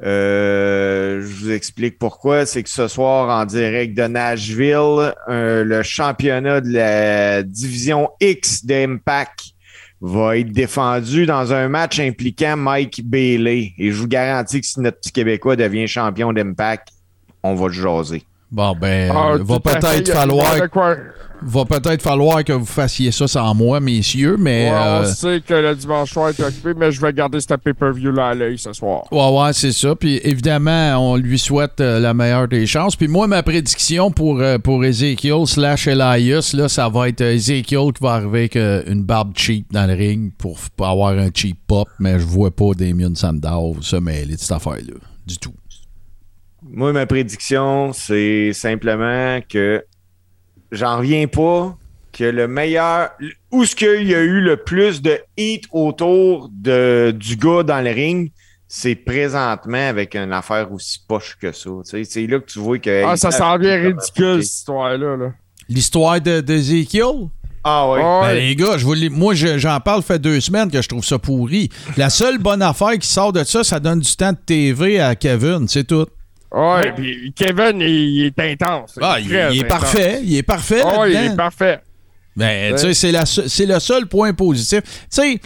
Euh, je vous explique pourquoi. C'est que ce soir, en direct de Nashville, euh, le championnat de la division X d'Impact va être défendu dans un match impliquant Mike Bailey. Et je vous garantis que si notre petit Québécois devient champion d'Impact, on va le jaser. Bon, ben, Ah, euh, va peut-être falloir, va peut-être falloir que vous fassiez ça sans moi, messieurs, mais. Ouais, euh, On sait que le dimanche soir est occupé, mais je vais garder ce pay-per-view-là à l'œil ce soir. Ouais, ouais, c'est ça. Puis évidemment, on lui souhaite euh, la meilleure des chances. Puis moi, ma prédiction pour, euh, pour Ezekiel slash Elias, là, ça va être Ezekiel qui va arriver avec euh, une barbe cheap dans le ring pour, pour avoir un cheap pop, mais je vois pas Damien Sandow se mêler de cette affaire-là. Du tout. Moi, ma prédiction, c'est simplement que j'en reviens pas que le meilleur. Où est-ce qu'il y a eu le plus de hit autour de, du gars dans le ring? C'est présentement avec une affaire aussi poche que ça. Tu sais, C'est là que tu vois que. Ah, ça s'en vient ridicule, cette histoire-là. Là. L'histoire de- d'Ezekiel? Ah oui. Ouais. Ben, les gars, je vous moi, je- j'en parle fait deux semaines que je trouve ça pourri. La seule bonne affaire qui sort de ça, ça donne du temps de TV à Kevin, c'est tout. Ouais, puis Kevin, il, est intense. Ah, il, est intense. parfait. Il est parfait. Ah, il est parfait. Ben, Ouais. tu sais, c'est le seul point positif. Tu sais,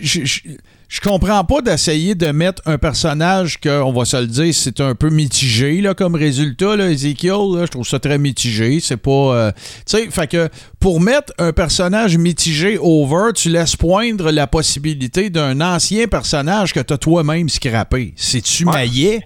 je- comprends pas d'essayer de mettre un personnage que, on va se le dire, c'est un peu mitigé là, comme résultat, là, Ezekiel. là, je trouve ça très mitigé. C'est pas. euh, tu sais, fait que pour mettre un personnage mitigé over, tu laisses poindre la possibilité d'un ancien personnage que t'as toi-même scrappé. C'est-tu Ouais. maillet?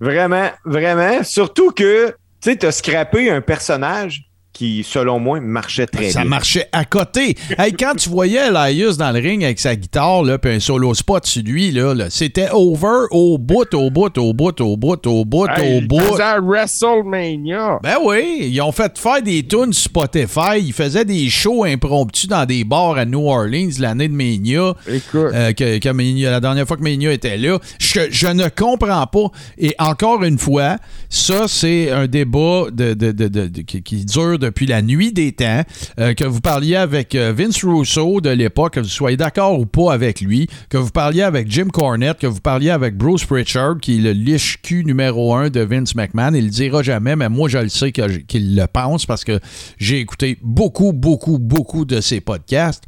Vraiment, vraiment. Surtout que, tu sais, t'as scrappé un personnage qui, selon moi, marchait très Ça bien. marchait à côté. Hey, quand tu voyais Elias dans le ring avec sa guitare, là, puis un solo spot sur lui, là, là, c'était over au bout, au bout, au bout, au bout, au bout, Hey, au il bout. faisait à WrestleMania. Ben oui, ils ont fait faire des tunes Spotify. Ils faisaient des shows impromptus dans des bars à New Orleans l'année de Mania. Écoute. Euh, que, que Mania- la dernière fois que Mania était là. Je, je ne comprends pas. Et encore une fois, ça, c'est un débat de, de- de- de- de- qui, qui dure depuis la nuit des temps. euh, que vous parliez avec euh, Vince Russo de l'époque, que vous soyez d'accord ou pas avec lui, que vous parliez avec Jim Cornette, que vous parliez avec Bruce Pritchard, qui est le liche-cul numéro un de Vince McMahon. Il le dira jamais, mais moi, je le sais qu'il le pense parce que j'ai écouté beaucoup, beaucoup, beaucoup de ses podcasts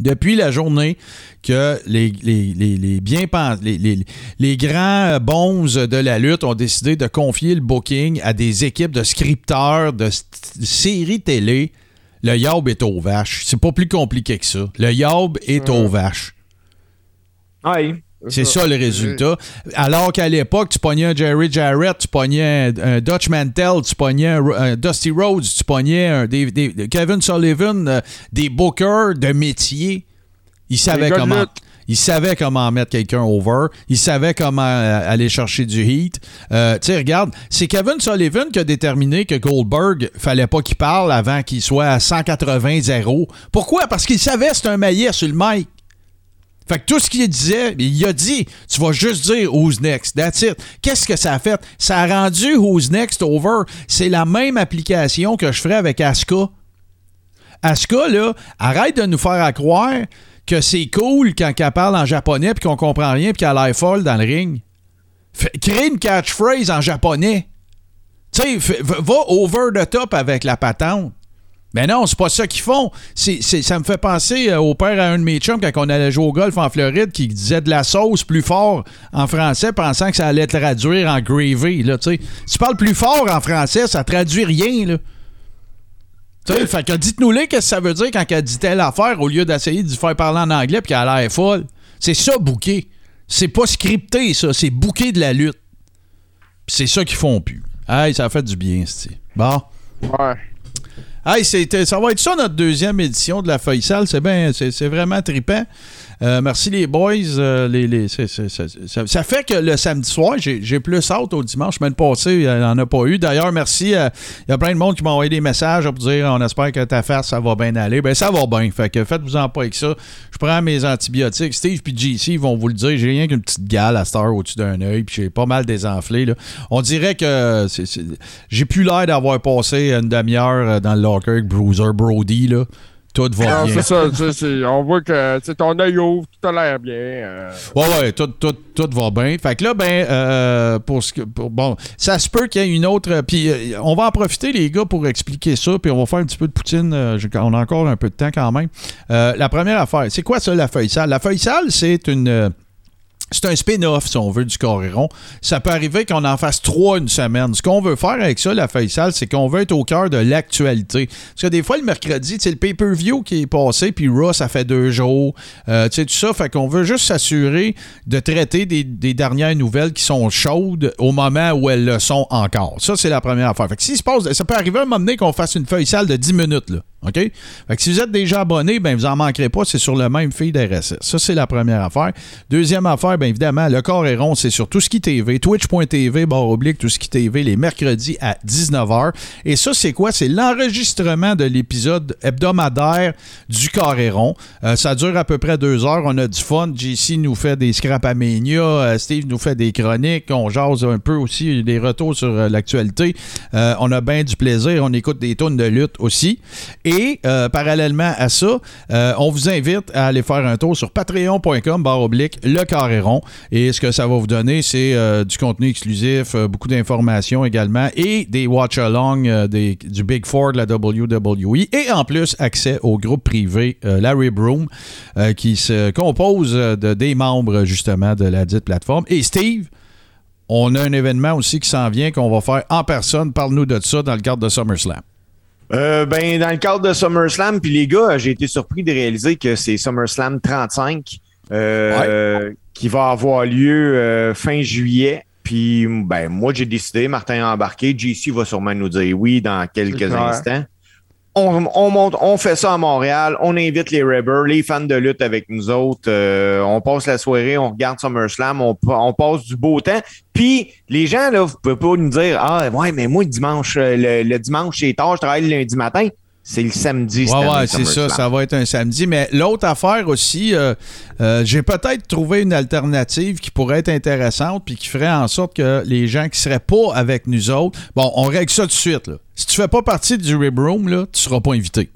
depuis la journée que les, les, les, les bien pen- les, les, les grands bons de la lutte ont décidé de confier le booking à des équipes de scripteurs de séries télé, le Yob est aux vaches. C'est pas plus compliqué que ça. Le Yob est aux vaches. Oui. C'est ça le résultat. Alors qu'à l'époque, tu pognais un Jerry Jarrett, tu pognais un, Dutch Mantel, tu pognais un, Dusty Rhodes, tu pognais un des- des- Kevin Sullivan, euh, des bookers de métier. Ils savaient comment. Ils savaient comment mettre quelqu'un over. Ils savaient comment euh, aller chercher du heat. Euh, tu sais, regarde, c'est Kevin Sullivan qui a déterminé que Goldberg, fallait pas qu'il parle avant qu'il soit à 180-0. Pourquoi? Parce qu'il savait que c'était un maillet sur le mic. Fait que tout ce qu'il disait, il a dit, tu vas juste dire Who's Next. That's it. Qu'est-ce que ça a fait? Ça a rendu Who's Next over. C'est la même application que je ferais avec Asuka. Asuka, là, arrête de nous faire à croire que c'est cool quand elle parle en japonais puis qu'on comprend rien puis qu'elle a l'air folle dans le ring. Crée une catchphrase en japonais. Tu sais, va over the top avec la patente. Mais non, c'est pas ça qu'ils font. Ça me fait penser euh, au père à un de mes chums quand on allait jouer au golf en Floride qui disait de la sauce plus fort en français pensant que ça allait traduire en gravy. Tu parles plus fort en français, ça traduit rien. Là. Fait que dites-nous-les qu'est-ce que ça veut dire quand elle dit telle affaire au lieu d'essayer de faire parler en anglais puis qu'elle a l'air folle. C'est ça, bouquet. C'est pas scripté, ça. C'est bouquet de la lutte. C'est ça qu'ils font plus. Hey, ça fait du bien, c'est. Bon. Ouais. Hey, c'était- ça va être ça notre deuxième édition de la feuille sale. C'est bien, c'est c'est vraiment trippant. Euh, merci les boys. Euh, ça, fait que le samedi soir, j'ai plus hâte au dimanche. Semaine passée, il n'y en a pas eu. D'ailleurs, merci. euh, Il y a plein de monde qui m'a envoyé des messages pour dire on espère que ta face, ça va bien aller. Ben, ça va bien. Fait que faites-vous-en pas avec ça. Je prends mes antibiotiques. Steve puis JC vont vous le dire. J'ai rien qu'une petite gale à cette heure au-dessus d'un œil. Puis j'ai pas mal désenflé. Là. On dirait que j'ai plus l'air d'avoir passé une demi-heure dans le locker avec Bruiser Brody. Là. Tout va Non, bien. c'est ça. c'est- on voit que sais, ton œil ouvre, tout a l'air bien. euh. Ouais, ouais, tout, tout, tout va bien. Fait que là, ben, euh, pour ce que. pour- bon, ça se peut qu'il y ait une autre. Puis euh, on va en profiter, les gars, pour expliquer ça. Puis on va faire un petit peu de poutine. euh, on a encore un peu de temps quand même. Euh, la première affaire, c'est quoi ça, la feuille sale? La feuille sale, c'est une. C'est un spin-off, si on veut, du Coréron. Ça peut arriver qu'on en fasse trois une semaine. Ce qu'on veut faire avec ça, la feuille sale, c'est qu'on veut être au cœur de l'actualité. Parce que des fois, le mercredi, c'est le pay-per-view qui est passé, puis Raw, ça fait deux jours. Euh, tu sais, tout ça. Fait qu'on veut juste s'assurer de traiter des, dernières nouvelles qui sont chaudes au moment où elles le sont encore. Ça, c'est la première affaire. Fait que s'il se passe, ça peut arriver à un moment donné qu'on fasse une feuille sale de 10 minutes, là. OK? Fait que si vous êtes déjà abonné, ben vous en manquerez pas, c'est sur le même feed RSS. Ça, c'est la première affaire. Deuxième affaire, bien évidemment, le corps est rond, c'est sur tout ce qui TV, twitch.tv, barre oblique, tout ce qui TV, les mercredis à 19h. Et ça, c'est quoi? C'est l'enregistrement de l'épisode hebdomadaire du est rond. Euh, ça dure à peu près deux heures. On a du fun. JC nous fait des scrap euh, Steve nous fait des chroniques. On jase un peu aussi des retours sur euh, l'actualité. on a bien du plaisir. On écoute des tonnes de lutte aussi. Et parallèlement à ça, on vous invite à aller faire un tour sur patreon.com barre oblique le carré rond. Et ce que ça va vous donner, c'est euh, du contenu exclusif, beaucoup d'informations également et des watch-along du Big Four de la WWE. Et en plus, accès au groupe privé Larry Broom qui se compose de, des membres justement de la dite plateforme. Et Steve, on a un événement aussi qui s'en vient qu'on va faire en personne. Parle-nous de ça dans le cadre de SummerSlam. Euh, ben, dans le cadre de SummerSlam, puis les gars, j'ai été surpris de réaliser que c'est SummerSlam 35 euh, qui va avoir lieu euh, fin juillet. Puis, ben, moi, j'ai décidé, Martin a embarqué. JC va sûrement nous dire oui dans quelques instants on, monte, on fait ça à Montréal, on invite les Rebels, les fans de lutte avec nous autres, euh, on passe la soirée, on regarde SummerSlam, on, on passe du beau temps. Puis les gens, là, vous pouvez pas nous dire Ah ouais, mais moi, dimanche, euh, le, dimanche, c'est tard, je travaille le lundi matin. C'est le samedi. Ouais, ouais, c'est ça, ça va être un samedi. Mais l'autre affaire aussi, euh, j'ai peut-être trouvé une alternative qui pourrait être intéressante puis qui ferait en sorte que les gens qui seraient pas avec nous autres, bon, on règle ça tout de suite. Là. Si tu fais pas partie du Rib Room, là, tu seras pas invité.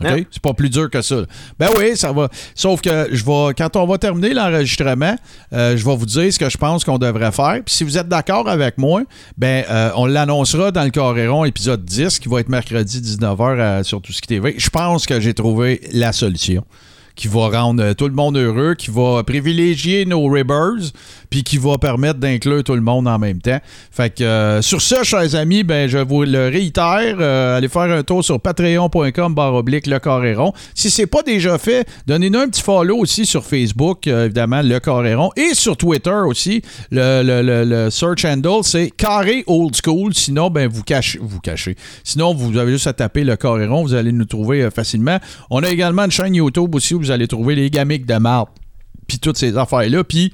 OK? C'est pas plus dur que ça. Ben oui, ça va. Sauf que je vais, quand on va terminer l'enregistrement, euh, je vais vous dire ce que je pense qu'on devrait faire. Puis si vous êtes d'accord avec moi, ben euh, on l'annoncera dans le Coréron épisode 10 qui va être mercredi 19h euh, sur tout ce qui TV. Je pense que j'ai trouvé la solution qui va rendre tout le monde heureux, qui va privilégier nos ribbers, puis qui va permettre d'inclure tout le monde en même temps. Fait que euh, sur ça, chers amis, ben je vous le réitère, euh, allez faire un tour sur patreon.com barre oblique le Coréron. Si c'est pas déjà fait, donnez-nous un petit follow aussi sur Facebook, euh, évidemment, le Coréron, et sur Twitter aussi. Le, le, search handle, c'est carré old school. Sinon, ben vous cachez, vous cachez. Sinon, vous avez juste à taper le Coréron, vous allez nous trouver facilement. On a également une chaîne YouTube aussi où vous allez trouver les gamiques de marde, puis toutes ces affaires-là. Puis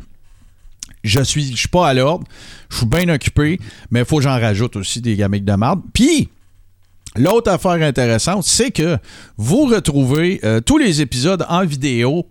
je suis, je suis pas à l'ordre, je suis bien occupé, mais il faut que j'en rajoute aussi des gamiques de marde. Puis, l'autre affaire intéressante, c'est que vous retrouvez euh, tous les épisodes en vidéo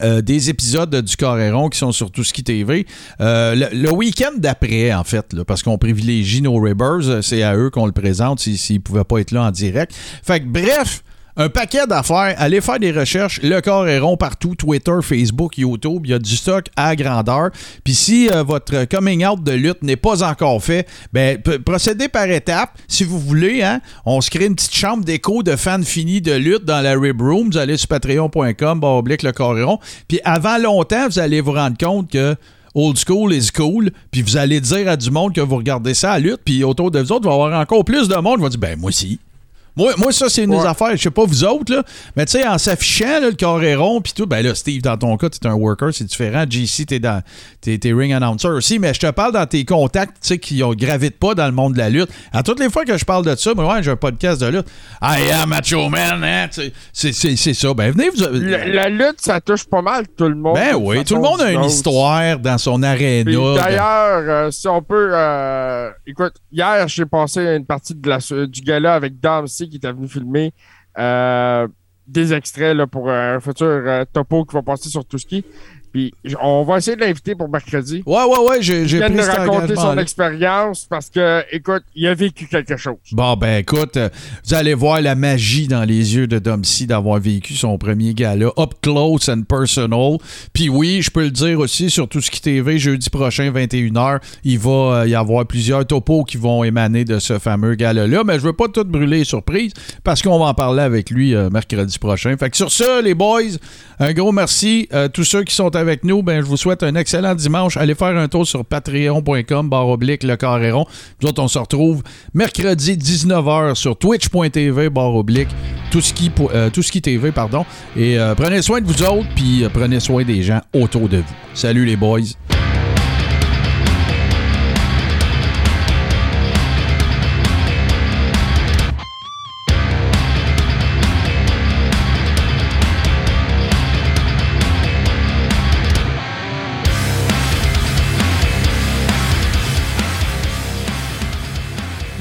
euh, des épisodes du Coréron qui sont sur tout ce qui TV. Euh, le, week-end d'après, en fait, parce qu'on privilégie nos Ribbers, c'est à eux qu'on le présente s'ils ne pouvaient pas être là en direct. Fait que bref, un paquet d'affaires. Allez faire des recherches. Le corps est rond partout. Twitter, Facebook, YouTube. Il y a du stock à grandeur. Puis si euh, votre coming out de lutte n'est pas encore fait, ben, procédez par étapes. Si vous voulez, hein, on se crée une petite chambre d'écho de fans finis de lutte dans la Rib Room. Vous allez sur patreon.com, oblique le corps est rond. Puis avant longtemps, vous allez vous rendre compte que old school is cool, puis vous allez dire à du monde que vous regardez ça à lutte, puis autour de vous autres, il va avoir encore plus de monde qui va dire ben moi aussi. Moi, moi, ça, c'est une des affaires. Je sais pas vous autres, là. Mais tu sais, en s'affichant, le carré rond, puis tout, ben là, Steve, dans ton cas, tu es un worker, c'est différent. JC, t'es dans. T'es, ring announcer aussi. Mais je te parle dans tes contacts, tu sais, qui ont gravitent pas dans le monde de la lutte. À toutes les fois que je parle de ça, mais ouais, j'ai un podcast de lutte. I am macho man, hein. C'est, ça. Ben venez vous. La, lutte, ça touche pas mal tout le monde. Ben oui, tout le monde a une histoire dans son aréna. D'ailleurs, euh, si on peut. Euh, écoute, hier, j'ai passé une partie de la, du gala avec Dom qui était venu filmer euh, des extraits là, pour un futur euh, topo qui va passer sur tout ski. Puis on va essayer de l'inviter pour mercredi. Ouais, ouais, ouais, j'ai pris de raconter son expérience parce que, écoute, il a vécu quelque chose. Bon, ben écoute, euh, vous allez voir la magie dans les yeux de Domsy d'avoir vécu son premier gala up close and personal. Puis oui, je peux le dire aussi sur tout ce qui TV jeudi prochain 21h, il va euh, y avoir plusieurs topos qui vont émaner de ce fameux gala-là, mais je veux pas tout brûler les surprises parce qu'on va en parler avec lui euh, mercredi prochain. Fait que sur ça, les boys, un gros merci à tous ceux qui sont avec nous. Ben, je vous souhaite un excellent dimanche. Allez faire un tour sur patreon.com, barre oblique, le carré rond. Nous autres, on se retrouve mercredi 19h sur twitch.tv, barre oblique, tout ce qui, euh, tout TV, pardon. Et euh, prenez soin de vous autres, puis euh, prenez soin des gens autour de vous. Salut les boys.